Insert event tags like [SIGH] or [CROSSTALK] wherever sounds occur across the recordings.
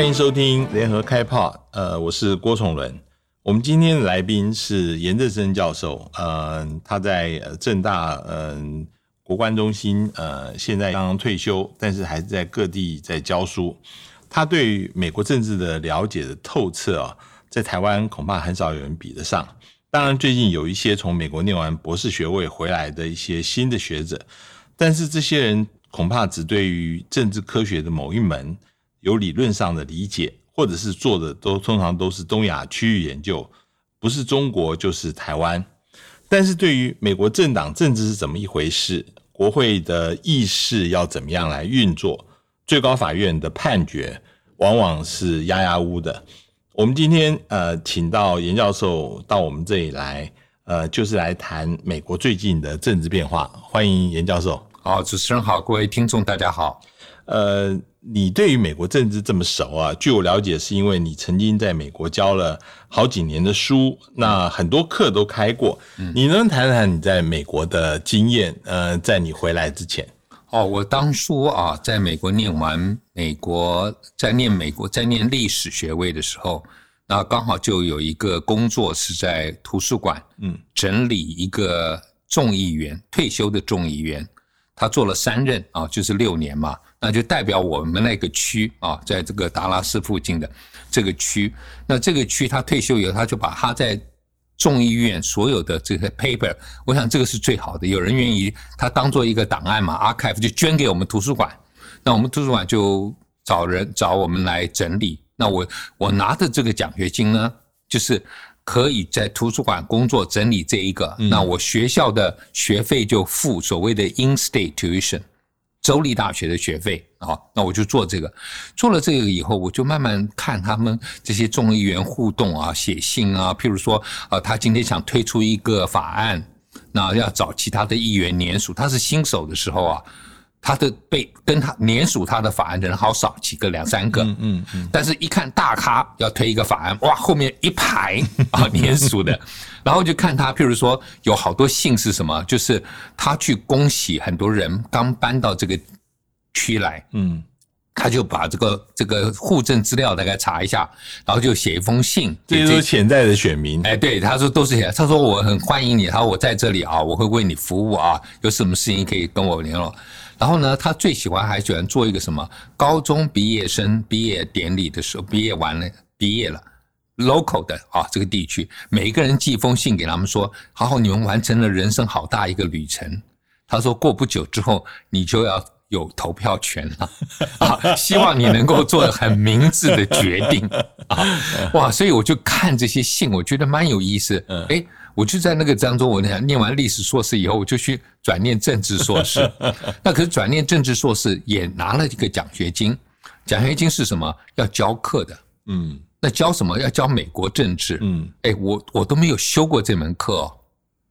欢迎收听联合开炮，呃，我是郭崇伦。我们今天的来宾是严正生教授，呃，他在呃正大嗯国关中心，呃，现在刚刚退休，但是还是在各地在教书。他对于美国政治的了解的透彻啊，在台湾恐怕很少有人比得上。当然，最近有一些从美国念完博士学位回来的一些新的学者，但是这些人恐怕只对于政治科学的某一门。有理论上的理解，或者是做的都通常都是东亚区域研究，不是中国就是台湾。但是对于美国政党政治是怎么一回事，国会的议事要怎么样来运作，最高法院的判决往往是压压乌的。我们今天呃，请到严教授到我们这里来，呃，就是来谈美国最近的政治变化。欢迎严教授。好，主持人好，各位听众大家好。呃。你对于美国政治这么熟啊？据我了解，是因为你曾经在美国教了好几年的书，那很多课都开过。你能谈谈你在美国的经验？呃，在你回来之前，哦，我当初啊，在美国念完美国，在念美国，在念历史学位的时候，那刚好就有一个工作是在图书馆，嗯，整理一个众议员退休的众议员，他做了三任啊，就是六年嘛。那就代表我们那个区啊，在这个达拉斯附近的这个区，那这个区他退休以后，他就把他在众议院所有的这些 paper，我想这个是最好的，有人愿意他当做一个档案嘛，archive 就捐给我们图书馆，那我们图书馆就找人找我们来整理。那我我拿的这个奖学金呢，就是可以在图书馆工作整理这一个，那我学校的学费就付所谓的 in-state tuition。州立大学的学费啊，那我就做这个，做了这个以后，我就慢慢看他们这些众议员互动啊，写信啊，譬如说，啊，他今天想推出一个法案，那要找其他的议员联署，他是新手的时候啊。他的被跟他联署他的法案的人好少，几个两三个，嗯嗯，但是一看大咖要推一个法案，哇，后面一排啊联署的，[LAUGHS] 然后就看他，譬如说有好多信是什么，就是他去恭喜很多人刚搬到这个区来，嗯，他就把这个这个户政资料大概查一下，然后就写一封信，这都是潜在的选民，哎，对，他说都是写，他说我很欢迎你，他说我在这里啊，我会为你服务啊，有什么事情可以跟我联络。然后呢，他最喜欢还喜欢做一个什么高中毕业生毕业典礼的时候，毕业完了毕业了，local 的啊这个地区，每一个人寄封信给他们说，好好你们完成了人生好大一个旅程。他说过不久之后你就要有投票权了 [LAUGHS] 啊，希望你能够做很明智的决定啊，哇，所以我就看这些信，我觉得蛮有意思，哎。我就在那个当中，我念念完历史硕士以后，我就去转念政治硕士。[LAUGHS] 那可是转念政治硕士也拿了一个奖学金，奖学金是什么？要教课的。嗯，那教什么？要教美国政治。嗯，哎，我我都没有修过这门课，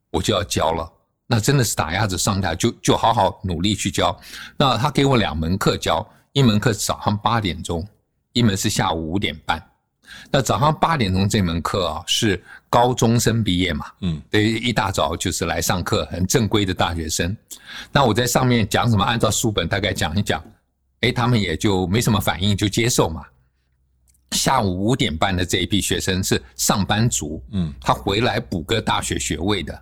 我就要教了。那真的是打鸭子上架，就就好好努力去教。那他给我两门课教，一门课早上八点钟，一门是下午五点半。那早上八点钟这门课啊，是高中生毕业嘛？嗯，对，一大早就是来上课，很正规的大学生。那我在上面讲什么？按照书本大概讲一讲，哎，他们也就没什么反应，就接受嘛。下午五点半的这一批学生是上班族，嗯，他回来补个大学学位的。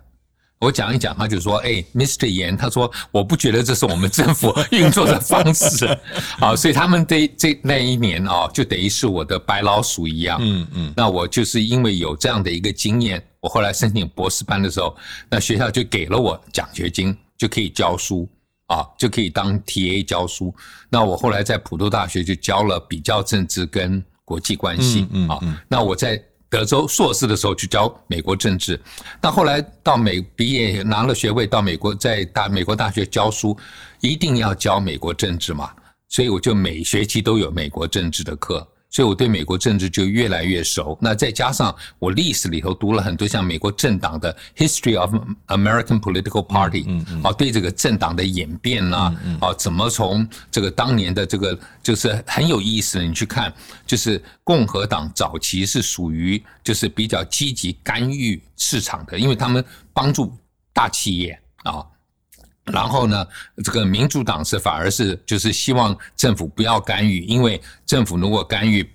我讲一讲，他就说：“哎，Mr. 严，他说我不觉得这是我们政府运作的方式 [LAUGHS] 啊，所以他们这这那一年哦，就等于是我的白老鼠一样。嗯嗯，那我就是因为有这样的一个经验，我后来申请博士班的时候，那学校就给了我奖学金，就可以教书啊，就可以当 TA 教书。那我后来在普渡大学就教了比较政治跟国际关系啊。那我在。德州硕士的时候去教美国政治，那后来到美毕业拿了学位到美国，在大美国大学教书，一定要教美国政治嘛，所以我就每学期都有美国政治的课。所以我对美国政治就越来越熟。那再加上我历史里头读了很多像美国政党的 History of American Political Party，啊，对这个政党的演变呐，啊，怎么从这个当年的这个就是很有意思。你去看，就是共和党早期是属于就是比较积极干预市场的，因为他们帮助大企业啊。然后呢，这个民主党是反而是就是希望政府不要干预，因为政府如果干预，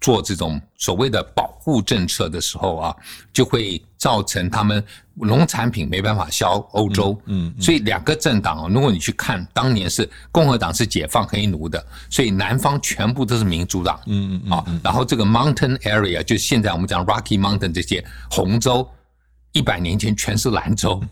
做这种所谓的保护政策的时候啊，就会造成他们农产品没办法销欧洲。嗯，所以两个政党啊，如果你去看，当年是共和党是解放黑奴的，所以南方全部都是民主党。嗯嗯啊，然后这个 Mountain Area 就现在我们讲 Rocky Mountain 这些红州，一百年前全是兰州。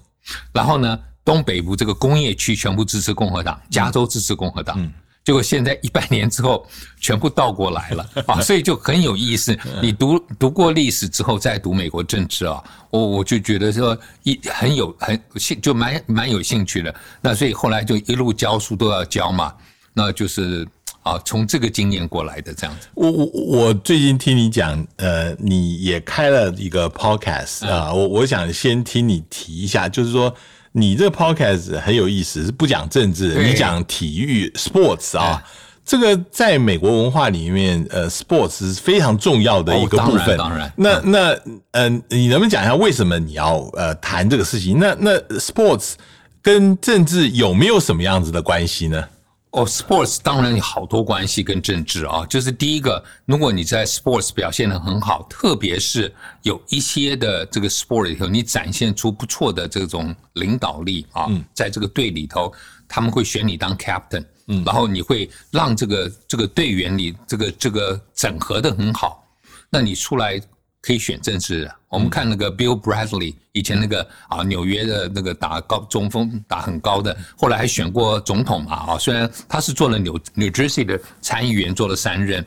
然后呢，东北部这个工业区全部支持共和党，加州支持共和党。结果现在一百年之后，全部倒过来了啊！所以就很有意思。你读读过历史之后再读美国政治啊，我我就觉得说一很有很兴，就蛮蛮有兴趣的。那所以后来就一路教书都要教嘛，那就是啊，从这个经验过来的这样子。我我我最近听你讲，呃，你也开了一个 podcast 啊，我我想先听你提一下，就是说。你这个 podcast 很有意思，是不讲政治，你讲体育 sports 啊，这个在美国文化里面，呃，sports 是非常重要的一个部分。当然，那那嗯，你能不能讲一下为什么你要呃谈这个事情？那那 sports 跟政治有没有什么样子的关系呢？哦，sports 当然有好多关系跟政治啊，就是第一个，如果你在 sports 表现的很好，特别是有一些的这个 sport 里头，你展现出不错的这种领导力啊，在这个队里头，他们会选你当 captain，嗯，然后你会让这个这个队员里这个这个整合的很好，那你出来。可以选政治，我们看那个 Bill Bradley 以前那个啊纽约的那个打高中锋打很高的，后来还选过总统嘛啊，虽然他是做了纽 New Jersey 的参议员做了三任，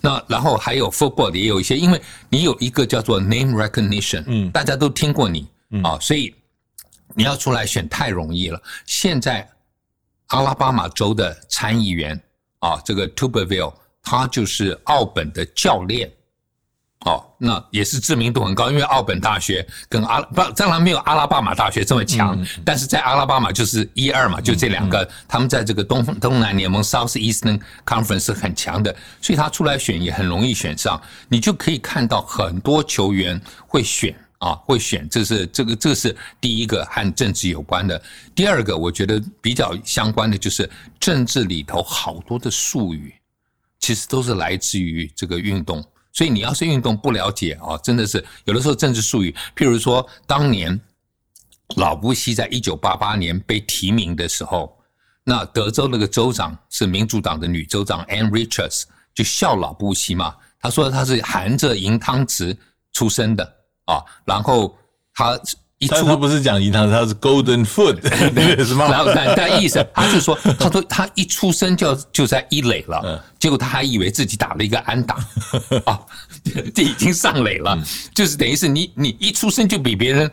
那然后还有 football 也有一些，因为你有一个叫做 name recognition，嗯，大家都听过你啊，所以你要出来选太容易了。现在阿拉巴马州的参议员啊，这个 Tuberville 他就是奥本的教练。哦，那也是知名度很高，因为奥本大学跟阿不当然没有阿拉巴马大学这么强，但是在阿拉巴马就是一二嘛，就这两个，他们在这个东东南联盟 South Eastern Conference 是很强的，所以他出来选也很容易选上。你就可以看到很多球员会选啊，会选，这是这个这是第一个和政治有关的。第二个，我觉得比较相关的就是政治里头好多的术语，其实都是来自于这个运动。所以你要是运动不了解啊，真的是有的时候政治术语，譬如说当年老布希在一九八八年被提名的时候，那德州那个州长是民主党的女州长 Anne Richards，就笑老布希嘛，他说他是含着银汤匙出生的啊，然后他。一出他不是讲银行，他是 Golden Food，[LAUGHS] 是吗？然后但但意思，他就说，他说他一出生就就在一垒了，结果他还以为自己打了一个安打，啊，[LAUGHS] 这已经上垒了，就是等于是你你一出生就比别人。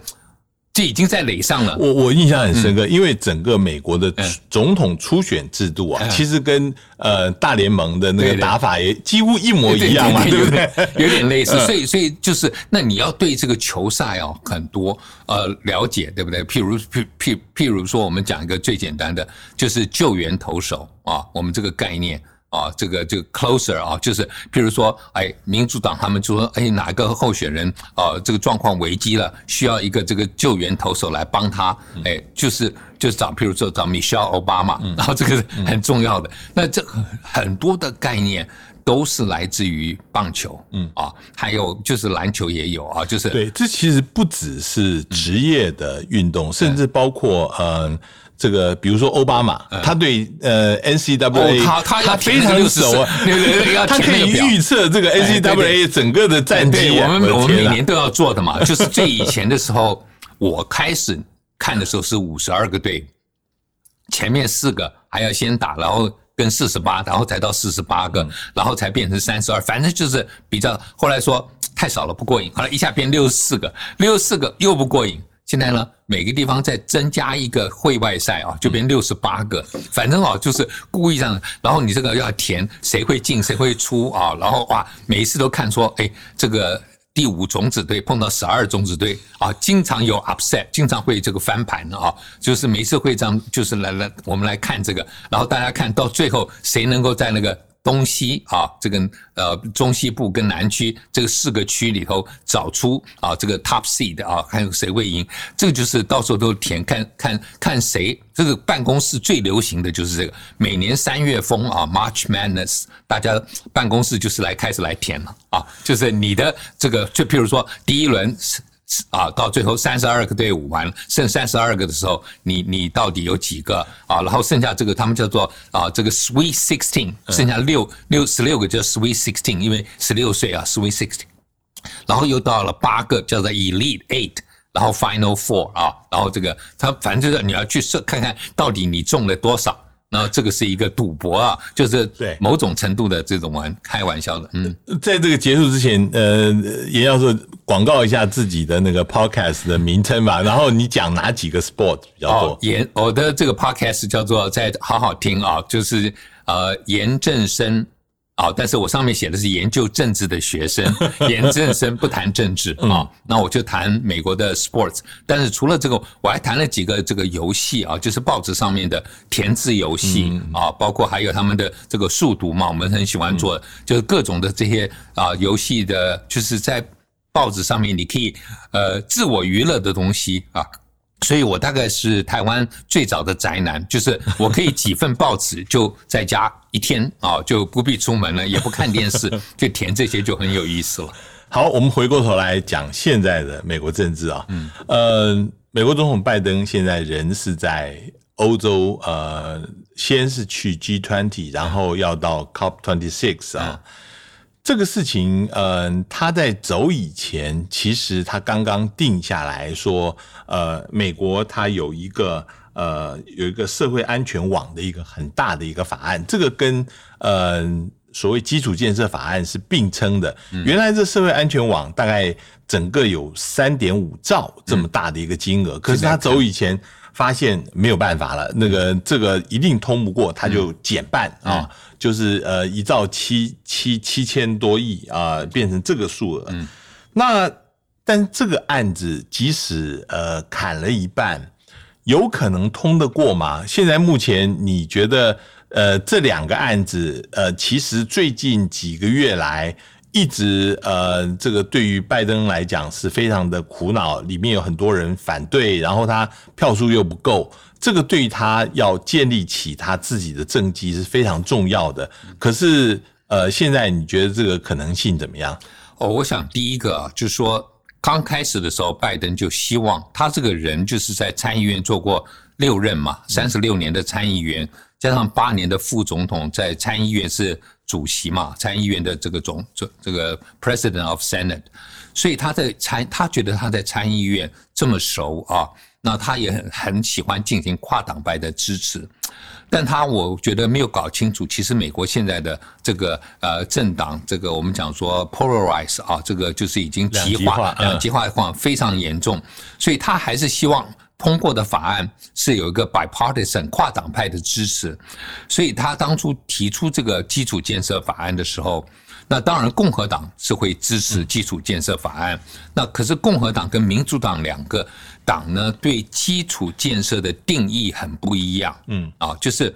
这已经在垒上了。我我印象很深刻，因为整个美国的总统初选制度啊，其实跟呃大联盟的那个打法也几乎一模一样嘛，对不对？有点类似。所以所以就是，那你要对这个球赛哦很多呃了解，对不对？譬如譬譬譬如说，我们讲一个最简单的，就是救援投手啊，我们这个概念。啊，这个这个 closer 啊，就是譬如说，哎，民主党他们就说，哎，哪个候选人啊，这个状况危机了，需要一个这个救援投手来帮他，哎，就是就是找，譬如说找 Michelle Obama，[LAUGHS] 然后这个很重要的。那这很多的概念都是来自于棒球，嗯啊，还有就是篮球也有啊，就是对，这其实不只是职业的运动，甚至包括嗯。这个比如说奥巴马，他对呃 N C W A 他他非常熟啊，他可以预测这个 N C W A 整个的战绩。我们我们每年都要做的嘛，就是最以前的时候，我开始看的时候是五十二个队，前面四个还要先打，然后跟四十八，然后才到四十八个，然后才变成三十二，反正就是比较。后来说太少了不过瘾，后来一下变六十四个，六十四个又不过瘾。现在呢，每个地方再增加一个会外赛啊，就变六十八个。反正啊，就是故意让，然后你这个要填谁会进谁会出啊，然后哇，每一次都看说，哎，这个第五种子队碰到十二种子队啊，经常有 upset，经常会这个翻盘啊，就是每次会这样，就是来来我们来看这个，然后大家看到最后谁能够在那个东西啊，这个呃中西部跟南区这个四个区里头找出啊这个 top seed 啊，看谁会赢，这个就是到时候都填看看看谁。这个办公室最流行的就是这个，每年三月风啊，March Madness，大家办公室就是来开始来填了啊，就是你的这个，就譬如说第一轮。啊，到最后三十二个队伍完了，剩三十二个的时候，你你到底有几个啊？然后剩下这个他们叫做啊这个 Sweet Sixteen，剩下六六十六个叫 Sweet Sixteen，因为十六岁啊 Sweet Sixteen，然后又到了八个叫做 Elite Eight，然后 Final Four 啊，然后这个他反正就是你要去设看看到底你中了多少。那这个是一个赌博啊，就是对某种程度的这种玩开玩笑的，嗯。在这个结束之前，呃，严教授广告一下自己的那个 podcast 的名称吧。然后你讲哪几个 sport 比较多？严，我的这个 podcast 叫做在好好听啊，就是呃严正生。啊，但是我上面写的是研究政治的学生，[LAUGHS] 研究生不谈政治啊，那我就谈美国的 sports。但是除了这个，我还谈了几个这个游戏啊，就是报纸上面的填字游戏啊，包括还有他们的这个速读嘛，我们很喜欢做，就是各种的这些啊游戏的，就是在报纸上面你可以呃自我娱乐的东西啊。所以我大概是台湾最早的宅男，就是我可以几份报纸就在家一天啊，就不必出门了，也不看电视，就填这些就很有意思了。好，我们回过头来讲现在的美国政治啊，嗯，呃，美国总统拜登现在人是在欧洲，呃，先是去 G twenty，然后要到 COP twenty six 啊。这个事情，嗯，他在走以前，其实他刚刚定下来说，呃，美国它有一个呃有一个社会安全网的一个很大的一个法案，这个跟呃所谓基础建设法案是并称的。原来这社会安全网大概整个有三点五兆这么大的一个金额，可是他走以前发现没有办法了，那个这个一定通不过，他就减半啊。就是呃，一兆七七七千多亿啊，变成这个数额。嗯，那但这个案子即使呃砍了一半，有可能通得过吗？现在目前你觉得呃这两个案子呃，其实最近几个月来一直呃这个对于拜登来讲是非常的苦恼，里面有很多人反对，然后他票数又不够。这个对他要建立起他自己的政绩是非常重要的。可是，呃，现在你觉得这个可能性怎么样？哦，我想第一个啊就是说，刚开始的时候，拜登就希望他这个人就是在参议院做过六任嘛，三十六年的参议员，加上八年的副总统，在参议院是主席嘛，参议院的这个总这这个 President of Senate，所以他在参，他觉得他在参议院这么熟啊。那他也很很喜欢进行跨党派的支持，但他我觉得没有搞清楚，其实美国现在的这个呃政党，这个我们讲说 polarize 啊，这个就是已经极化两极化化非常严重，所以他还是希望通过的法案是有一个 bipartisan 跨党派的支持，所以他当初提出这个基础建设法案的时候。那当然，共和党是会支持基础建设法案。那可是共和党跟民主党两个党呢，对基础建设的定义很不一样。嗯，啊，就是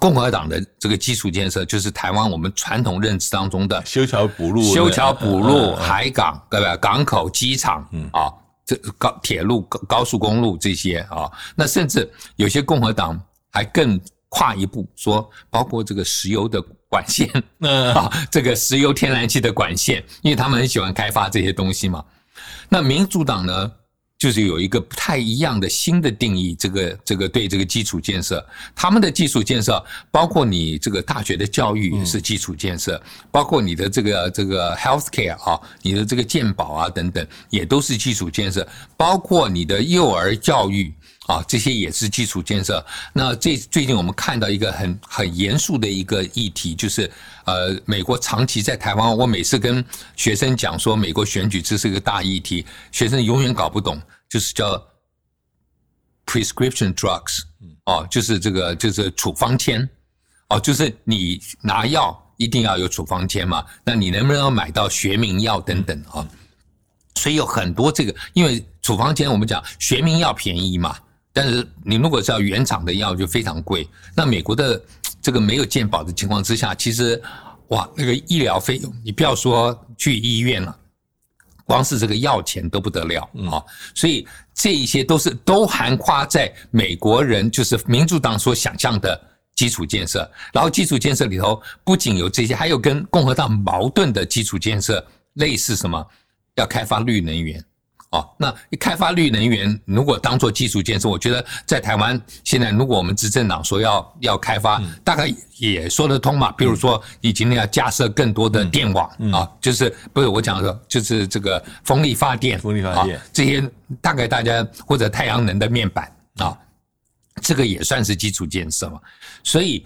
共和党的这个基础建设，就是台湾我们传统认知当中的修桥补路、修桥补路、海港对吧？港口、机场，嗯啊，这高铁路、高高速公路这些啊。那甚至有些共和党还更跨一步，说包括这个石油的。管线，[LAUGHS] 啊，这个石油天然气的管线，因为他们很喜欢开发这些东西嘛。那民主党呢，就是有一个不太一样的新的定义，这个这个对这个基础建设，他们的基础建设包括你这个大学的教育是基础建设，包括你的这个这个 health care 啊，你的这个健保啊等等，也都是基础建设，包括你的幼儿教育。啊，这些也是基础建设。那这最近我们看到一个很很严肃的一个议题，就是呃，美国长期在台湾。我每次跟学生讲说，美国选举这是一个大议题，学生永远搞不懂，就是叫 prescription drugs，哦，就是这个就是处方签，哦，就是你拿药一定要有处方签嘛，那你能不能买到学名药等等啊？所以有很多这个，因为处方签我们讲学名药便宜嘛。但是你如果是要原厂的药就非常贵，那美国的这个没有健保的情况之下，其实哇，那个医疗费用，你不要说去医院了，光是这个药钱都不得了啊。所以这一些都是都含夸在美国人就是民主党所想象的基础建设，然后基础建设里头不仅有这些，还有跟共和党矛盾的基础建设，类似什么要开发绿能源。哦，那开发绿能源如果当做基础建设，我觉得在台湾现在，如果我们执政党说要要开发，大概也说得通嘛。比如说，你今天要架设更多的电网啊，就是不是我讲的，就是这个风力发电、风力发电这些，大概大家或者太阳能的面板啊，这个也算是基础建设嘛。所以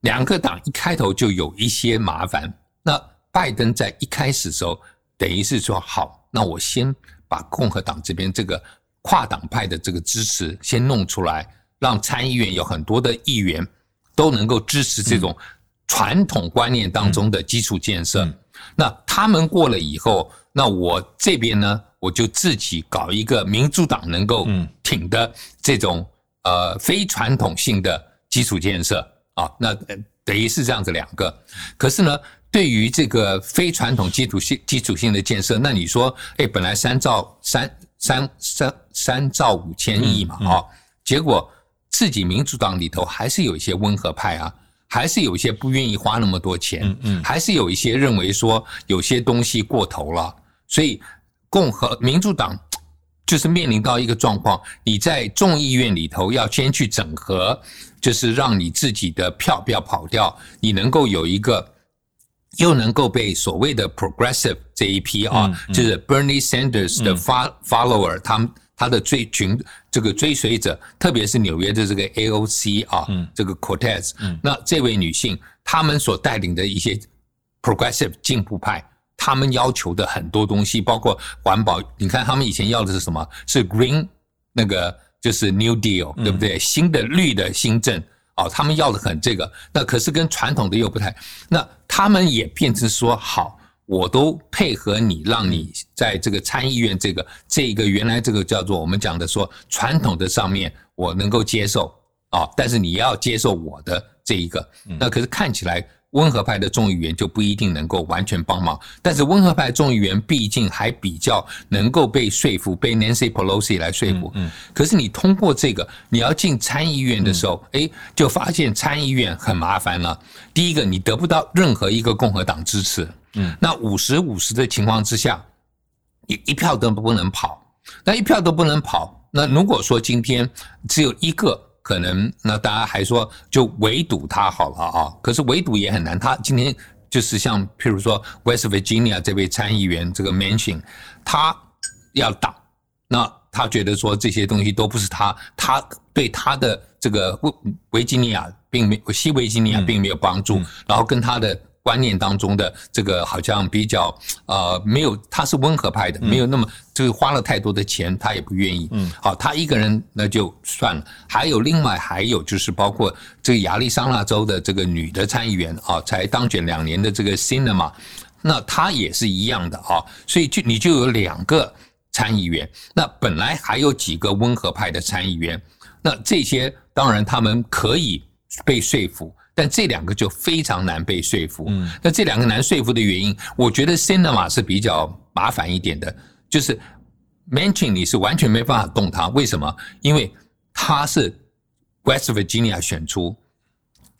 两个党一开头就有一些麻烦。那拜登在一开始时候，等于是说好，那我先。把共和党这边这个跨党派的这个支持先弄出来，让参议院有很多的议员都能够支持这种传统观念当中的基础建设。那他们过了以后，那我这边呢，我就自己搞一个民主党能够挺的这种呃非传统性的基础建设啊。那等于是这样子两个，可是呢。对于这个非传统基础性基础性的建设，那你说，哎，本来三兆三三三三兆五千亿嘛，啊，结果自己民主党里头还是有一些温和派啊，还是有一些不愿意花那么多钱，嗯嗯，还是有一些认为说有些东西过头了，所以共和民主党 [TSK] 就是面临到一个状况，你在众议院里头要先去整合，就是让你自己的票不要跑掉，你能够有一个。又能够被所谓的 progressive 这一批啊，就是 Bernie Sanders 的 follower，他们他的追群这个追随者，特别是纽约的这个 AOC 啊，这个 Cortez，那这位女性，他们所带领的一些 progressive 进步派，他们要求的很多东西，包括环保，你看他们以前要的是什么？是 green 那个就是 New Deal，对不对？新的绿的新政。哦，他们要的很这个，那可是跟传统的又不太，那他们也变成说好，我都配合你，让你在这个参议院这个这一个原来这个叫做我们讲的说传统的上面，我能够接受啊，但是你要接受我的这一个，那可是看起来。温和派的众议员就不一定能够完全帮忙，但是温和派众议员毕竟还比较能够被说服，被 Nancy Pelosi 来说服。嗯，可是你通过这个，你要进参议院的时候，哎，就发现参议院很麻烦了。第一个，你得不到任何一个共和党支持。嗯，那五十五十的情况之下，你一票都不能跑。那一票都不能跑，那如果说今天只有一个。可能那大家还说就围堵他好了啊，可是围堵也很难。他今天就是像譬如说 West Virginia 这位参议员这个 Mansion，他要打，那他觉得说这些东西都不是他，他对他的这个维维吉尼亚并没西维吉尼亚并没有帮助，然后跟他的。观念当中的这个好像比较呃没有，他是温和派的，没有那么就是花了太多的钱，他也不愿意。嗯，好，他一个人那就算了。还有另外还有就是包括这个亚利桑那州的这个女的参议员啊，才当选两年的这个 Cinema，那她也是一样的啊。所以就你就有两个参议员，那本来还有几个温和派的参议员，那这些当然他们可以被说服。但这两个就非常难被说服。嗯，那这两个难说服的原因，我觉得 Cinema 是比较麻烦一点的。就是 mention 你是完全没办法动他，为什么？因为他是 West Virginia 选出，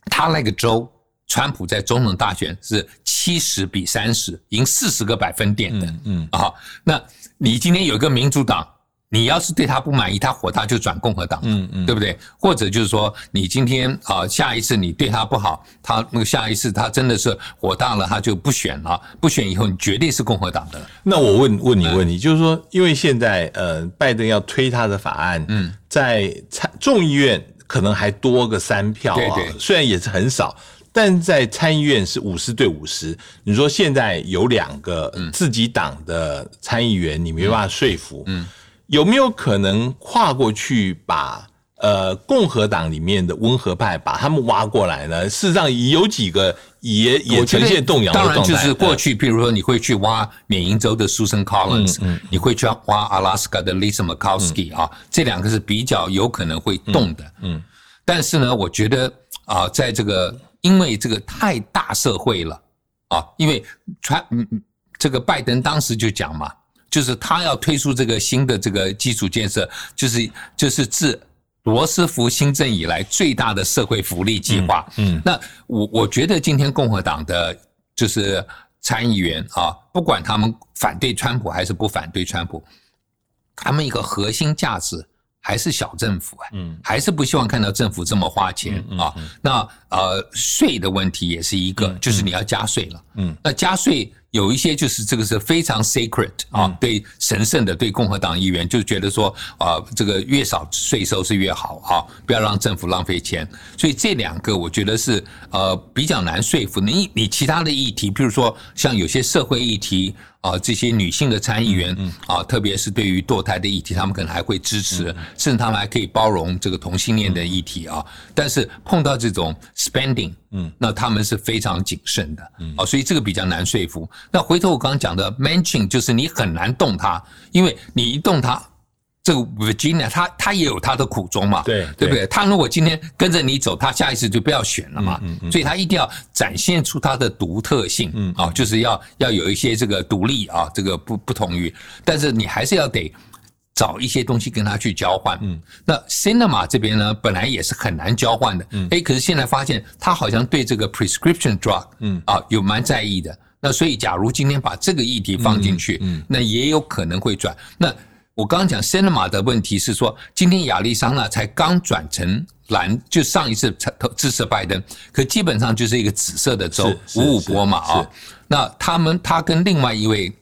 他那个州，川普在总统大选是七十比三十，赢四十个百分点的。嗯啊，那你今天有一个民主党。你要是对他不满意，他火大就转共和党，嗯嗯，对不对？或者就是说，你今天啊，下一次你对他不好，他那个下一次他真的是火大了，他就不选了。不选以后，你绝对是共和党的。那我问问你问题，就是说，因为现在呃，拜登要推他的法案，嗯，在参众议院可能还多个三票啊，虽然也是很少，但在参议院是五十对五十。你说现在有两个自己党的参议员，你没办法说服，嗯。有没有可能跨过去把呃共和党里面的温和派把他们挖过来呢？事实上有几个也也呈现动摇的状态。当然就是过去，比如说你会去挖缅因州的 Susan Collins，你会去挖 Alaska 的 Lisa Murkowski 啊，这两个是比较有可能会动的。嗯，但是呢，我觉得啊，在这个因为这个太大社会了啊，因为川嗯嗯，这个拜登当时就讲嘛，就是他要推出这个新的这个基础建设，就是就是自罗斯福新政以来最大的社会福利计划。嗯，那我我觉得今天共和党的就是参议员啊，不管他们反对川普还是不反对川普，他们一个核心价值。还是小政府啊，嗯，还是不希望看到政府这么花钱啊。那呃，税的问题也是一个，就是你要加税了，嗯，那加税。有一些就是这个是非常 sacred 啊，对神圣的，对共和党议员就觉得说啊，这个越少税收是越好啊，不要让政府浪费钱。所以这两个我觉得是呃比较难说服。你你其他的议题，譬如说像有些社会议题啊，这些女性的参议员啊，特别是对于堕胎的议题，他们可能还会支持，甚至他们还可以包容这个同性恋的议题啊。但是碰到这种 spending，嗯，那他们是非常谨慎的，啊，所以这个比较难说服。那回头我刚刚讲的 mention 就是你很难动它，因为你一动它，这个 Virginia 他他也有他的苦衷嘛，对对不对？他如果今天跟着你走，他下一次就不要选了嘛，所以他一定要展现出他的独特性，嗯啊，就是要要有一些这个独立啊，这个不不同于，但是你还是要得。找一些东西跟他去交换，嗯，那 cinema 这边呢，本来也是很难交换的，嗯，哎，可是现在发现他好像对这个 prescription drug，嗯。啊，有蛮在意的。那所以，假如今天把这个议题放进去，嗯，那也有可能会转。那我刚刚讲 cinema 的问题是说，今天亚利桑那才刚转成蓝，就上一次支持拜登，可基本上就是一个紫色的州，五五波嘛啊。那他们他跟另外一位。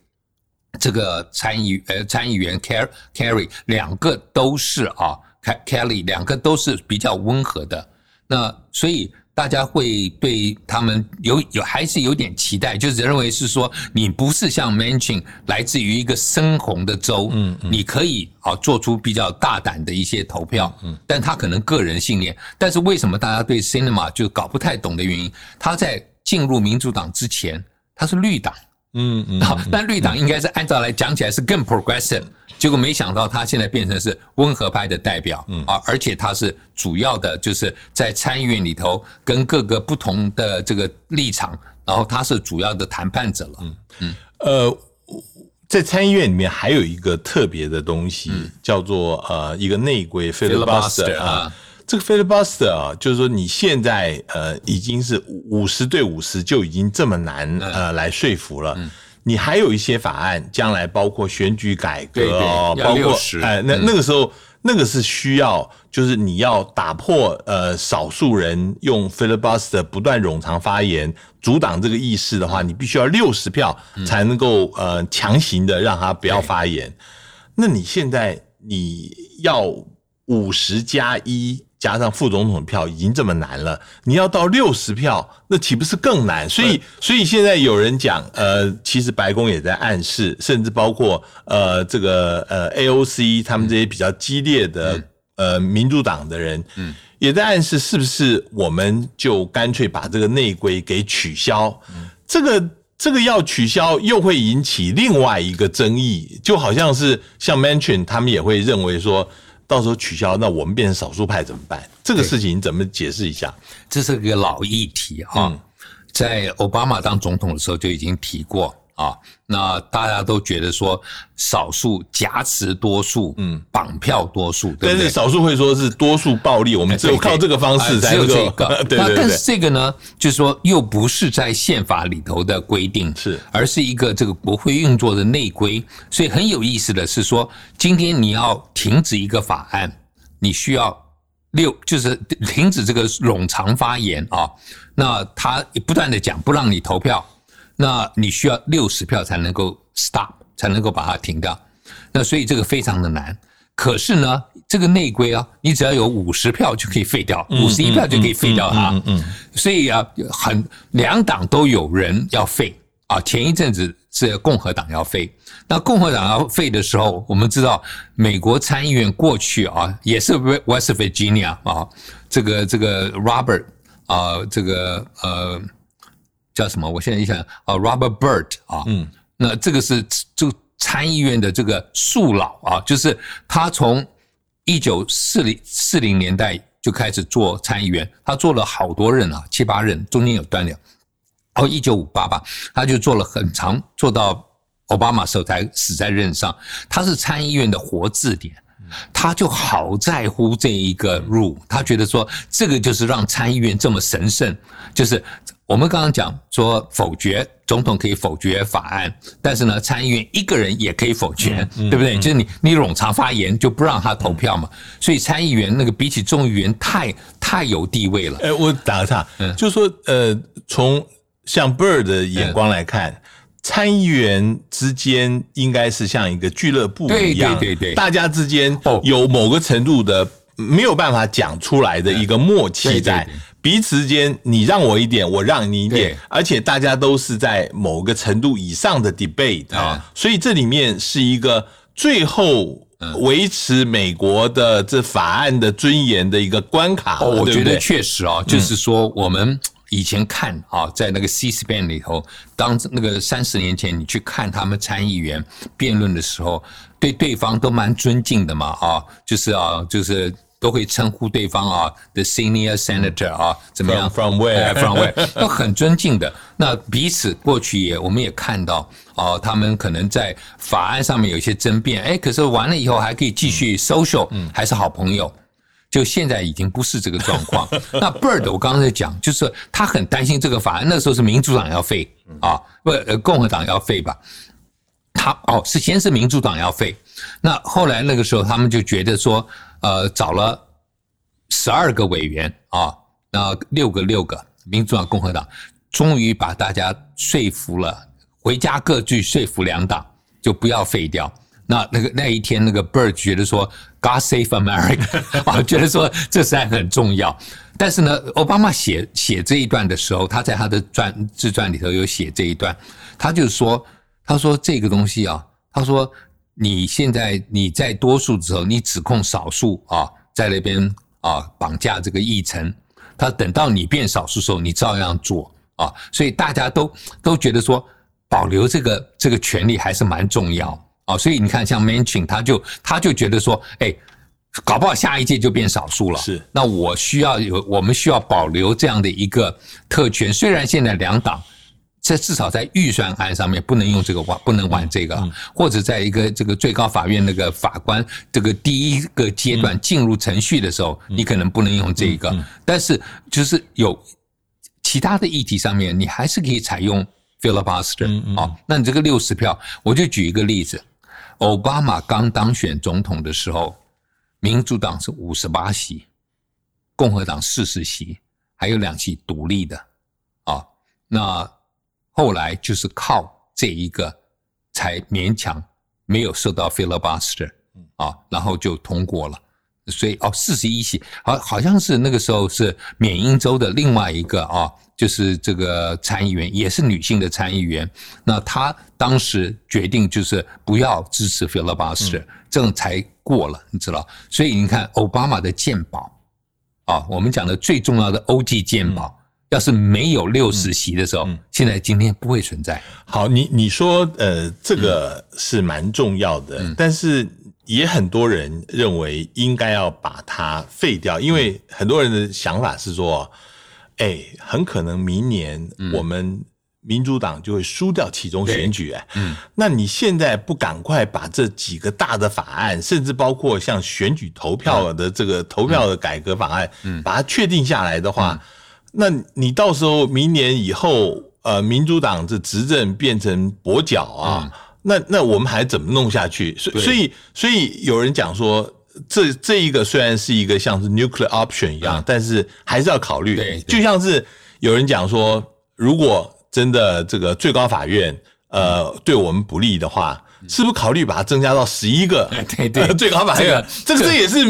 这个参议呃参议员 Car Carry 两个都是啊，Kelly 两个都是比较温和的，那所以大家会对他们有有还是有点期待，就是认为是说你不是像 Manchin 来自于一个深红的州，嗯，嗯。你可以啊做出比较大胆的一些投票，嗯，但他可能个人信念，但是为什么大家对 Cinema 就搞不太懂的原因，他在进入民主党之前他是绿党。嗯嗯，好，[LAUGHS] 但绿党应该是按照来讲起来是更 progressive，结果没想到他现在变成是温和派的代表，嗯。啊，而且他是主要的，就是在参议院里头跟各个不同的这个立场，然后他是主要的谈判者了，嗯。嗯，呃，在参议院里面还有一个特别的东西，叫做呃一个内规 filibuster 啊。这个 filibuster 啊，就是说你现在呃已经是五十对五十就已经这么难呃来说服了，你还有一些法案，将来包括选举改革哦，包括哎那那个时候那个是需要，就是你要打破呃少数人用 filibuster 不断冗长发言阻挡这个议事的话，你必须要六十票才能够呃强行的让他不要发言。那你现在你要五十加一。加上副总统票已经这么难了，你要到六十票，那岂不是更难？所以，所以现在有人讲，呃，其实白宫也在暗示，甚至包括呃这个呃 AOC 他们这些比较激烈的呃民主党的人，嗯，也在暗示，是不是我们就干脆把这个内规给取消？这个这个要取消，又会引起另外一个争议，就好像是像 Mansion 他们也会认为说。到时候取消，那我们变成少数派怎么办？这个事情怎么解释一下？这是个老议题哈，在奥巴马当总统的时候就已经提过。啊，那大家都觉得说少数夹持多数，嗯，绑票多数，对但是少数会说是多数暴力，我们只有靠这个方式才能够。[LAUGHS] 对对对。但是这个呢，就是说又不是在宪法里头的规定，是，而是一个这个国会运作的内规。所以很有意思的是说，今天你要停止一个法案，你需要六，就是停止这个冗长发言啊。那他不断的讲，不让你投票。那你需要六十票才能够 stop，才能够把它停掉。那所以这个非常的难。可是呢，这个内规啊，你只要有五十票就可以废掉，五十一票就可以废掉它。嗯嗯。所以啊，很两党都有人要废啊。前一阵子是共和党要废。那共和党要废的时候，我们知道美国参议院过去啊，也是 West Virginia 啊，这个这个 Robert 啊，这个呃。叫什么？我现在一想啊，Robert Burt 啊，嗯，那这个是就参议院的这个树老啊，就是他从一九四零四零年代就开始做参议员，他做了好多任啊，七八任，中间有断掉。哦，一九五八吧，他就做了很长，做到奥巴马时候才死在任上。他是参议院的活字典，他就好在乎这一个 rule，他觉得说这个就是让参议院这么神圣，就是我们刚刚讲说否决总统可以否决法案，但是呢，参议院一个人也可以否决，对不对？就是你你冗长发言就不让他投票嘛，所以参议员那个比起众议员太太有地位了。哎，我打个岔，就是说呃从。像 Bird 的眼光来看，参议员之间应该是像一个俱乐部一样，对对对，大家之间有某个程度的没有办法讲出来的一个默契在彼此之间，你让我一点，我让你一点，而且大家都是在某个程度以上的 debate 啊，所以这里面是一个最后维持美国的这法案的尊严的一个关卡。哦，我觉得确实啊，就是说我们。以前看啊，在那个 C-SPAN 里头，当那个三十年前你去看他们参议员辩论的时候，对对方都蛮尊敬的嘛啊，就是啊，就是都会称呼对方啊，the senior senator 啊，怎么样？From where？From where？[LAUGHS] 都很尊敬的。那彼此过去也我们也看到啊，他们可能在法案上面有一些争辩，哎，可是完了以后还可以继续 social，还是好朋友。就现在已经不是这个状况。[LAUGHS] 那 Bird，我刚刚在讲，就是他很担心这个法案。那时候是民主党要废啊，不，共和党要废吧？他哦，是先是民主党要废。那后来那个时候，他们就觉得说，呃，找了十二个委员啊，那六个六个，民主党、共和党，终于把大家说服了，回家各据说服两党，就不要废掉。那那个那一天，那个 Bird 觉得说 God save America，[LAUGHS] 啊，觉得说这实在很重要。但是呢，奥巴马写写这一段的时候，他在他的传自传里头有写这一段，他就说，他说这个东西啊，他说你现在你在多数的时候，你指控少数啊，在那边啊绑架这个议程，他等到你变少数时候，你照样做啊，所以大家都都觉得说保留这个这个权利还是蛮重要。哦，所以你看，像 Manchin，他就他就觉得说，哎，搞不好下一届就变少数了。是，那我需要有，我们需要保留这样的一个特权。虽然现在两党在至少在预算案上面不能用这个玩，不能玩这个，或者在一个这个最高法院那个法官这个第一个阶段进入程序的时候，你可能不能用这个。但是就是有其他的议题上面，你还是可以采用 filibuster 啊。那你这个六十票，我就举一个例子。奥巴马刚当选总统的时候，民主党是五十八席，共和党四十席，还有两席独立的，啊，那后来就是靠这一个才勉强没有受到费罗巴斯啊，然后就通过了。所以哦，四十一席，好，好像是那个时候是缅因州的另外一个啊。就是这个参议员也是女性的参议员，那她当时决定就是不要支持 filibuster，这样才过了，你知道？所以你看奥巴马的鉴宝啊，我们讲的最重要的欧记鉴宝，要是没有六十席的时候，现在今天不会存在。好，你你说呃，这个是蛮重要的，但是也很多人认为应该要把它废掉，因为很多人的想法是说。哎，很可能明年我们民主党就会输掉其中选举哎，嗯，那你现在不赶快把这几个大的法案，甚至包括像选举投票的这个投票的改革法案，嗯，把它确定下来的话，那你到时候明年以后，呃，民主党这执政变成跛脚啊，那那我们还怎么弄下去？所所以所以有人讲说。这这一个虽然是一个像是 nuclear option 一样，但是还是要考虑。对，就像是有人讲说，如果真的这个最高法院呃对我们不利的话。是不是考虑把它增加到十一个？[LAUGHS] 对对，最高法院这个这也是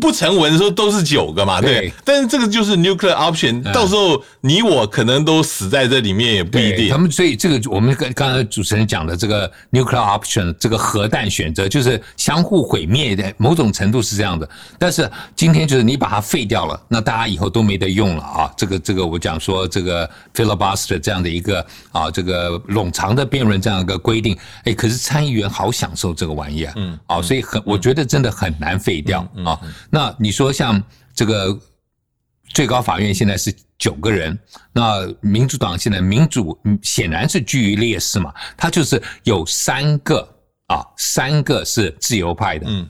不成文的时候都是九个嘛，对。但是这个就是 nuclear option，到时候你我可能都死在这里面也不一定。他们所以这个我们跟刚才主持人讲的这个 nuclear option，这个核弹选择就是相互毁灭的，某种程度是这样的。但是今天就是你把它废掉了，那大家以后都没得用了啊！这个这个我讲说这个 filibuster 这样的一个啊这个冗长的辩论这样一个规定，哎，可是参议。员好享受这个玩意啊，嗯，啊，所以很，我觉得真的很难废掉啊。那你说像这个最高法院现在是九个人，那民主党现在民主显然是居于劣势嘛，他就是有三个啊，三个是自由派的，嗯，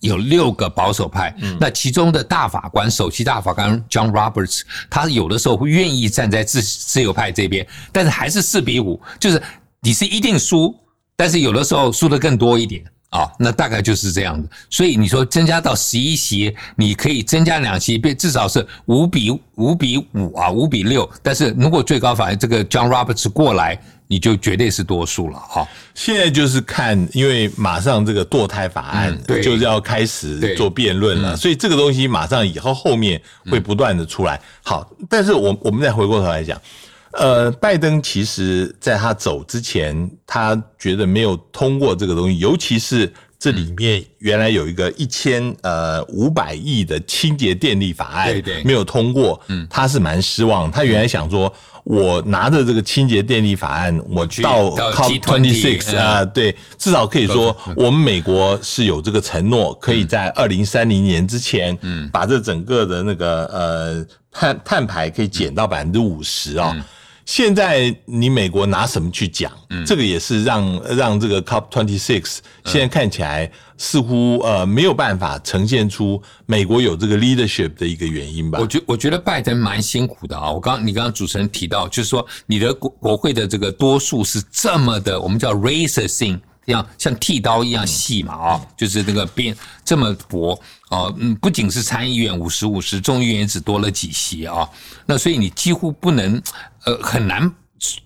有六个保守派，嗯，那其中的大法官首席大法官 John Roberts，他有的时候会愿意站在自自由派这边，但是还是四比五，就是你是一定输，但是有的时候输的更多一点。啊，那大概就是这样的。所以你说增加到十一席，你可以增加两席，变至少是五比五比五啊，五比六。但是如果最高法院这个 John Roberts 过来，你就绝对是多数了哈。现在就是看，因为马上这个堕胎法案就是要开始做辩论了，所以这个东西马上以后后面会不断的出来。好，但是我我们再回过头来讲。呃，拜登其实在他走之前，他觉得没有通过这个东西，尤其是这里面原来有一个一千呃五百亿的清洁电力法案，对对，没有通过，嗯，他是蛮失望。他原来想说，我拿着这个清洁电力法案，我到 COP twenty six 啊，对，至少可以说我们美国是有这个承诺，可以在二零三零年之前，嗯，把这整个的那个呃碳碳排可以减到百分之五十啊。现在你美国拿什么去讲？嗯这个也是让让这个 COP twenty six 现在看起来似乎呃没有办法呈现出美国有这个 leadership 的一个原因吧？我觉我觉得拜登蛮辛苦的啊！我刚你刚刚主持人提到，就是说你的国国会的这个多数是这么的，我们叫 razor thin。像像剃刀一样细嘛啊，就是那个边这么薄啊，嗯，不仅是参议院五十五十，众议院也只多了几席啊，那所以你几乎不能呃很难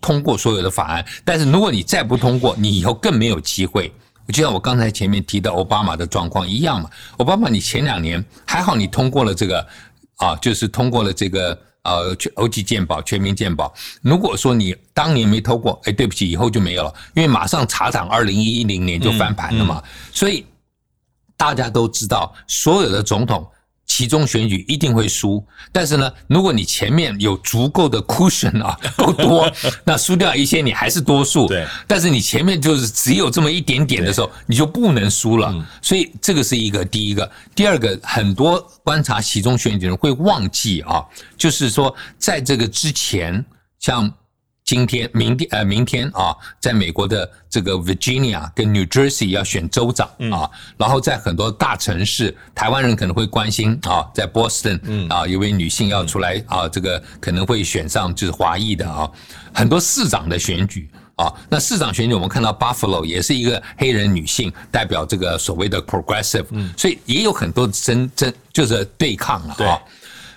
通过所有的法案。但是如果你再不通过，你以后更没有机会。就像我刚才前面提到奥巴马的状况一样嘛，奥巴马你前两年还好，你通过了这个啊，就是通过了这个。呃，全欧级鉴保、全民鉴保。如果说你当年没通过，哎，对不起，以后就没有了，因为马上查涨，二零一零年就翻盘了嘛。所以大家都知道，所有的总统。其中选举一定会输，但是呢，如果你前面有足够的 cushion 啊，[LAUGHS] 够多，那输掉一些你还是多数。对，但是你前面就是只有这么一点点的时候，你就不能输了。所以这个是一个第一个，第二个，很多观察其中选举人会忘记啊，就是说在这个之前，像。今天、明天，呃，明天啊，在美国的这个 Virginia 跟 New Jersey 要选州长啊，然后在很多大城市，台湾人可能会关心啊，在 Boston 啊，一位女性要出来啊，这个可能会选上就是华裔的啊，很多市长的选举啊，那市长选举我们看到 Buffalo 也是一个黑人女性代表这个所谓的 Progressive，所以也有很多争争就是对抗了啊。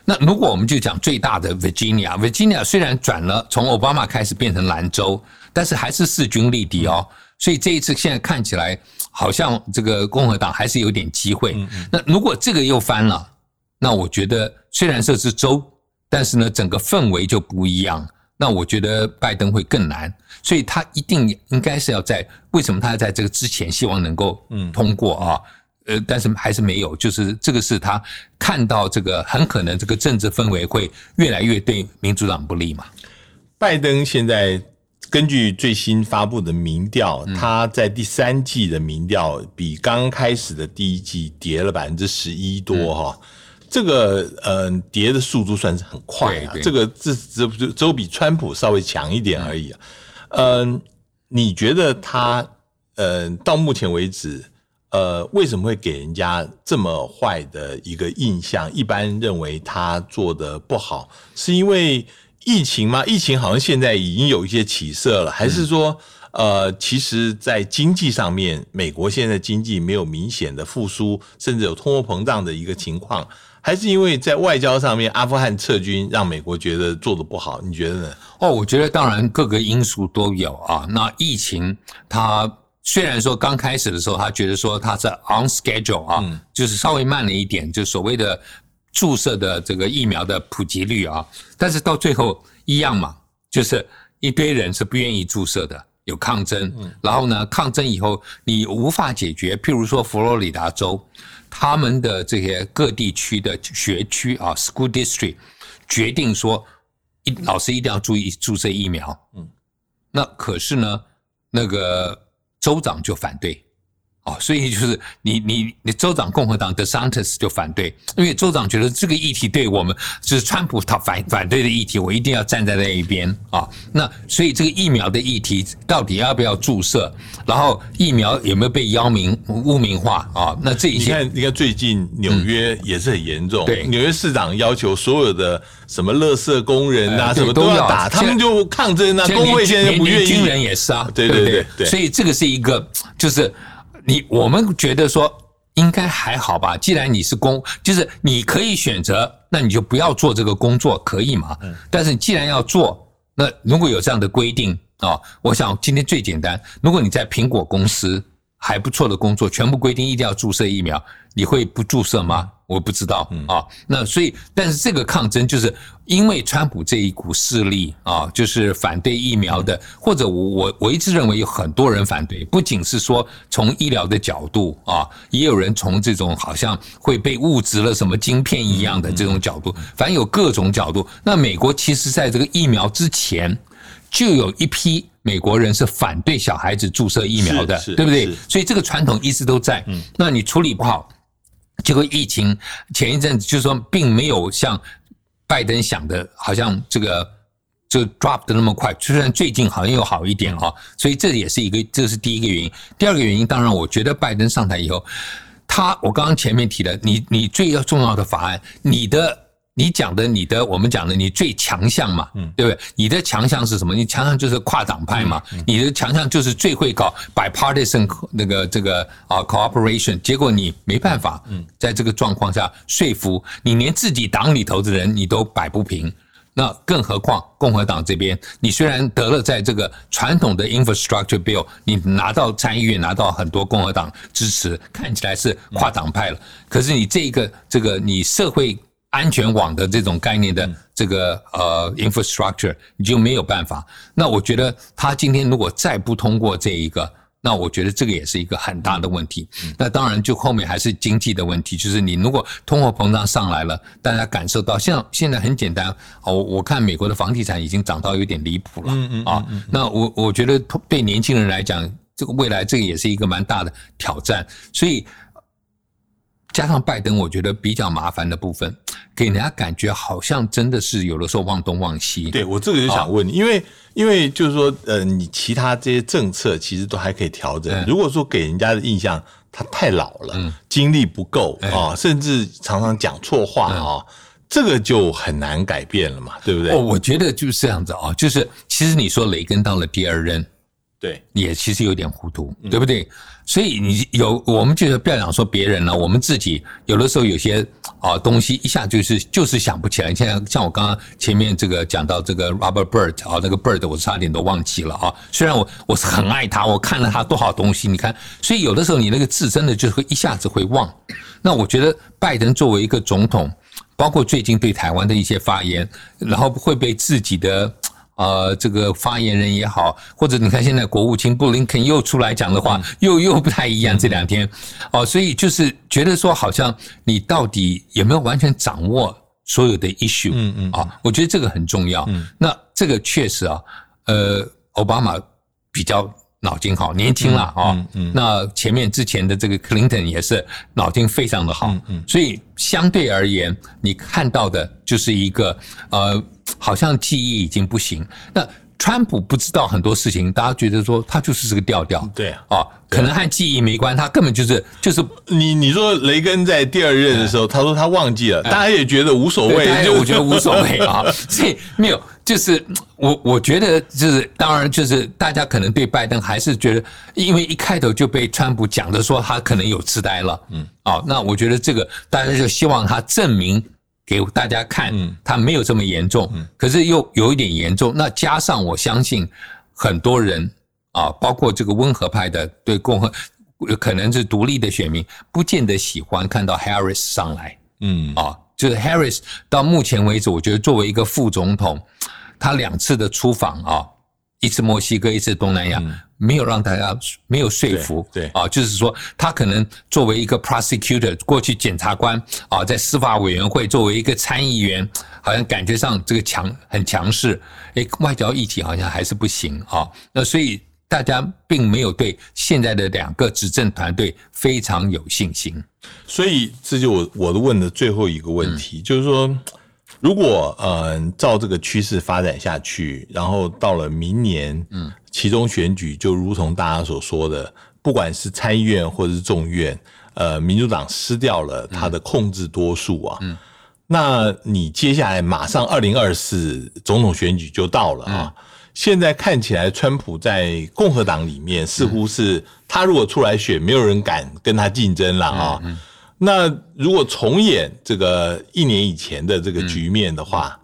那如果我们就讲最大的 Virginia，Virginia 虽然转了从奥巴马开始变成兰州，但是还是势均力敌哦。所以这一次现在看起来好像这个共和党还是有点机会。那如果这个又翻了，那我觉得虽然这是州，但是呢整个氛围就不一样。那我觉得拜登会更难，所以他一定应该是要在为什么他要在这个之前希望能够通过啊？呃，但是还是没有，就是这个是他看到这个很可能这个政治氛围会越来越对民主党不利嘛。拜登现在根据最新发布的民调，他在第三季的民调比刚开始的第一季跌了百分之十一多哈，这个呃跌的速度算是很快啊，这个这只只只有比川普稍微强一点而已啊。嗯，你觉得他呃到目前为止？呃，为什么会给人家这么坏的一个印象？一般认为他做的不好，是因为疫情吗？疫情好像现在已经有一些起色了，还是说，呃，其实，在经济上面，美国现在经济没有明显的复苏，甚至有通货膨胀的一个情况，还是因为在外交上面，阿富汗撤军让美国觉得做的不好？你觉得呢？哦，我觉得当然各个因素都有啊。那疫情它。虽然说刚开始的时候，他觉得说他是 on schedule 啊，就是稍微慢了一点，就所谓的注射的这个疫苗的普及率啊，但是到最后一样嘛，就是一堆人是不愿意注射的，有抗争，然后呢，抗争以后你无法解决，譬如说佛罗里达州，他们的这些各地区的学区啊，school district 决定说，一老师一定要注意注射疫苗，嗯，那可是呢，那个。州长就反对，哦，所以就是你你你州长共和党 DeSantis 就反对，因为州长觉得这个议题对我们就是川普他反反对的议题，我一定要站在那一边啊。那所以这个疫苗的议题到底要不要注射，然后疫苗有没有被妖名污名化啊？那这一些你看，你看最近纽约也是很严重，对纽约市长要求所有的什么垃圾工人啊，呃什么都都要要打，他们就抗争啊，工会连现在就不愿连连军人。也是啊，对对对对所以这个是一个，就是你我们觉得说应该还好吧。既然你是公，就是你可以选择，那你就不要做这个工作，可以吗？嗯但是既然要做，那如果有这样的规定啊、我想今天最简单，如果你在苹果公司还不错的工作，全部规定一定要注射疫苗，你会不注射吗？我不知道啊。那所以，但是这个抗争就是因为川普这一股势力啊，就是反对疫苗的，或者我我我一直认为有很多人反对，不仅是说从医疗的角度啊，也有人从这种好像会被误植了什么晶片一样的这种角度，反正有各种角度。那美国其实在这个疫苗之前。就有一批美国人是反对小孩子注射疫苗的，对不对？所以这个传统一直都在。那你处理不好，结果疫情前一阵子就是说，并没有像拜登想的，好像这个就 drop 的那么快。虽然最近好像又好一点哈，所以这也是一个，这是第一个原因。第二个原因，当然我觉得拜登上台以后，他我刚刚前面提的，你你最要重要的法案，你的。你讲的，你的我们讲的，你最强项嘛，对不对？你的强项是什么？你强项就是跨党派嘛，你的强项就是最会搞 bipartisan 那个这个啊 cooperation。结果你没办法，在这个状况下说服你，连自己党里头的人你都摆不平。那更何况共和党这边，你虽然得了在这个传统的 infrastructure bill，你拿到参议院拿到很多共和党支持，看起来是跨党派了。可是你这个这个你社会安全网的这种概念的这个呃 infrastructure，你就没有办法。那我觉得他今天如果再不通过这一个。那我觉得这个也是一个很大的问题。那当然，就后面还是经济的问题，就是你如果通货膨胀上来了，大家感受到，像现在很简单，哦，我看美国的房地产已经涨到有点离谱了啊。那我我觉得对年轻人来讲，这个未来这个也是一个蛮大的挑战，所以。加上拜登，我觉得比较麻烦的部分，给人家感觉好像真的是有的时候忘东忘西。对我这个就想问你，因为因为就是说，呃，你其他这些政策其实都还可以调整。如果说给人家的印象他太老了，精力不够啊，甚至常常讲错话啊，这个就很难改变了嘛，对不对？哦，我觉得就是这样子啊，就是其实你说雷根到了第二任，对，也其实有点糊涂，对不对？所以你有，我们就是不要讲说别人了，我们自己有的时候有些啊东西一下就是就是想不起来。现在像我刚刚前面这个讲到这个 robber Bird 啊，那个 Bird 我差点都忘记了啊。虽然我我是很爱他，我看了他多少东西，你看，所以有的时候你那个字真的就会一下子会忘。那我觉得拜登作为一个总统，包括最近对台湾的一些发言，然后会被自己的。呃，这个发言人也好，或者你看现在国务卿布林肯又出来讲的话，又又不太一样。这两天，哦，所以就是觉得说，好像你到底有没有完全掌握所有的 issue？嗯嗯，啊，我觉得这个很重要。嗯，那这个确实啊，呃，奥巴马比较脑筋好，年轻了啊。那前面之前的这个克林顿也是脑筋非常的好。所以相对而言，你看到的就是一个呃。好像记忆已经不行。那川普不知道很多事情，大家觉得说他就是这个调调。对啊，哦，可能和记忆没关，他根本就是就是你你说雷根在第二任的时候，他说他忘记了，大家也觉得无所谓，就我觉得无所谓 [LAUGHS] 啊。所以没有，就是我我觉得就是当然就是大家可能对拜登还是觉得，因为一开头就被川普讲的说他可能有痴呆了。嗯，啊，那我觉得这个大家就希望他证明。给大家看，他没有这么严重，可是又有一点严重。那加上我相信很多人啊，包括这个温和派的对共和，可能是独立的选民，不见得喜欢看到 Harris 上来。嗯，啊，就是 Harris 到目前为止，我觉得作为一个副总统，他两次的出访啊，一次墨西哥，一次东南亚。没有让大家没有说服，对啊，就是说他可能作为一个 prosecutor 过去检察官啊，在司法委员会作为一个参议员，好像感觉上这个强很强势，诶，外交议题好像还是不行啊。那所以大家并没有对现在的两个执政团队非常有信心。所以这就我我的问的最后一个问题，就是说，如果呃照这个趋势发展下去，然后到了明年，嗯，其中选举就如同大家所说的，不管是参议院或者是众议院，呃，民主党失掉了他的控制多数啊，嗯，那你接下来马上二零二四总统选举就到了啊。现在看起来，川普在共和党里面似乎是他如果出来选，没有人敢跟他竞争了啊。那如果重演这个一年以前的这个局面的话，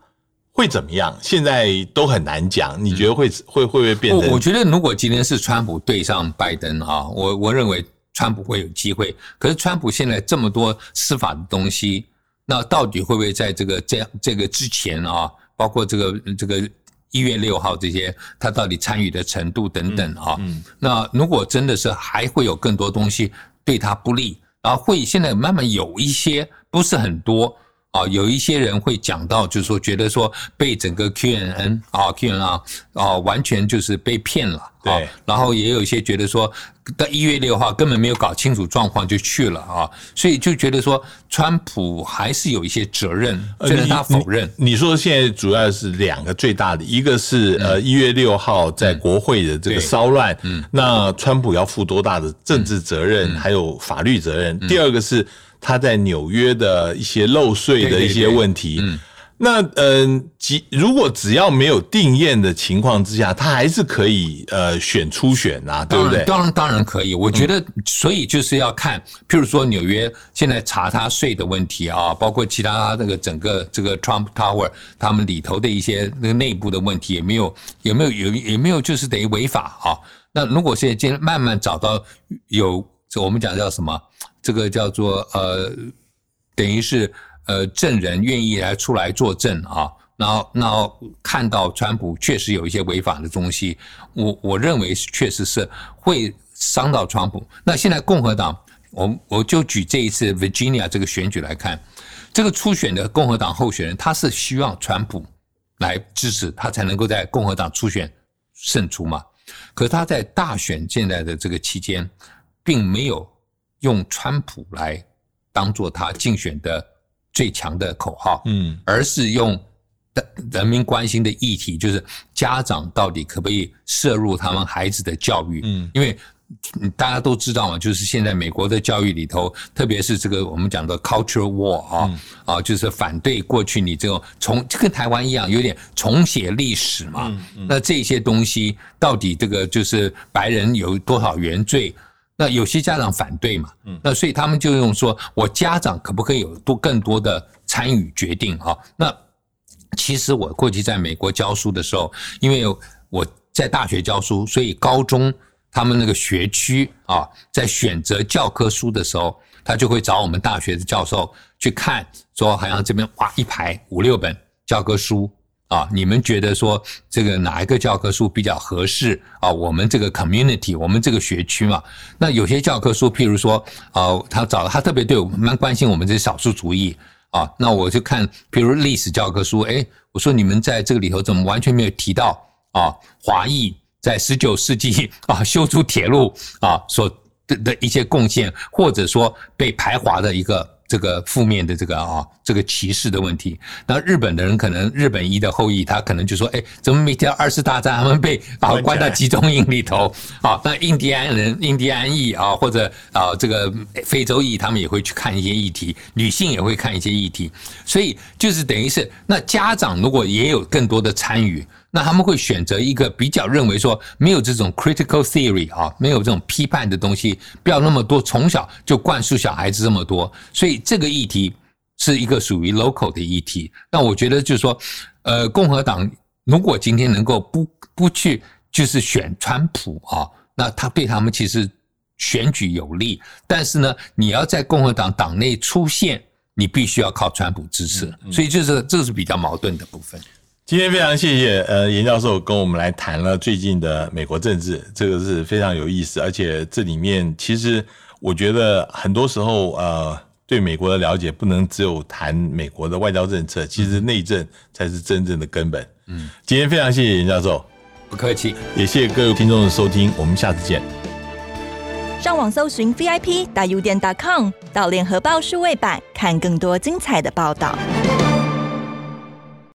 会怎么样？现在都很难讲。你觉得会会会不会变成？我觉得如果今天是川普对上拜登啊，我我认为川普会有机会。可是川普现在这么多司法的东西，那到底会不会在这个这样这个之前啊，包括这个这个？一月六号这些，他到底参与的程度等等啊？那如果真的是还会有更多东西对他不利，啊会现在慢慢有一些不是很多啊，有一些人会讲到，就是说觉得说被整个 QNn 啊 Q N 啊啊完全就是被骗了。对，然后也有一些觉得说，到一月六号根本没有搞清楚状况就去了啊，所以就觉得说，川普还是有一些责任，虽然他否认。你说现在主要是两个最大的，一个是呃一月六号在国会的这个骚乱，嗯那川普要负多大的政治责任，还有法律责任？第二个是他在纽约的一些漏税的一些问题。那嗯，即如果只要没有定验的情况之下，他还是可以呃选初选呐，对不对？当然当然可以。我觉得，所以就是要看，譬如说纽约现在查他税的问题啊，包括其他那个整个这个 Trump Tower 他们里头的一些那个内部的问题，也没有有没有有有没有就是等于违法啊？那如果现在今慢慢找到有我们讲叫什么，这个叫做呃，等于是。呃，证人愿意来出来作证啊，然后，然后看到川普确实有一些违法的东西，我我认为确实是会伤到川普。那现在共和党，我我就举这一次 Virginia 这个选举来看，这个初选的共和党候选人，他是希望川普来支持他，才能够在共和党初选胜出嘛。可是他在大选现在的这个期间，并没有用川普来当做他竞选的。最强的口号，嗯，而是用人人民关心的议题，就是家长到底可不可以摄入他们孩子的教育，嗯，因为大家都知道嘛，就是现在美国的教育里头，特别是这个我们讲的 cultural war 啊，啊，就是反对过去你这种重跟台湾一样，有点重写历史嘛，那这些东西到底这个就是白人有多少原罪？那有些家长反对嘛，嗯，那所以他们就用说，我家长可不可以有多更多的参与决定啊？那其实我过去在美国教书的时候，因为我在大学教书，所以高中他们那个学区啊，在选择教科书的时候，他就会找我们大学的教授去看，说好像这边哇一排五六本教科书。啊，你们觉得说这个哪一个教科书比较合适啊？我们这个 community，我们这个学区嘛，那有些教科书，譬如说，啊，他找他特别对我们蛮关心我们这些少数族裔啊，那我就看，譬如历史教科书，哎，我说你们在这个里头怎么完全没有提到啊？华裔在十九世纪啊修筑铁路啊所的的一些贡献，或者说被排华的一个。这个负面的这个啊，这个歧视的问题，那日本的人可能日本裔的后裔，他可能就说，哎，怎么每天二次大战他们被啊关到集中营里头啊？那印第安人、印第安裔啊，或者啊这个非洲裔，他们也会去看一些议题，女性也会看一些议题，所以就是等于是，那家长如果也有更多的参与。那他们会选择一个比较认为说没有这种 critical theory 啊，没有这种批判的东西，不要那么多，从小就灌输小孩子这么多，所以这个议题是一个属于 local 的议题。那我觉得就是说，呃，共和党如果今天能够不不去就是选川普啊，那他对他们其实选举有利，但是呢，你要在共和党党内出现，你必须要靠川普支持，所以就是这是比较矛盾的部分。今天非常谢谢呃严教授跟我们来谈了最近的美国政治，这个是非常有意思，而且这里面其实我觉得很多时候呃对美国的了解不能只有谈美国的外交政策，其实内政才是真正的根本。嗯，今天非常谢谢严教授。不客气。也谢谢各位听众的收听，我们下次见。上网搜寻 VIP 大 U 店 .com，到联合报数位版看更多精彩的报道。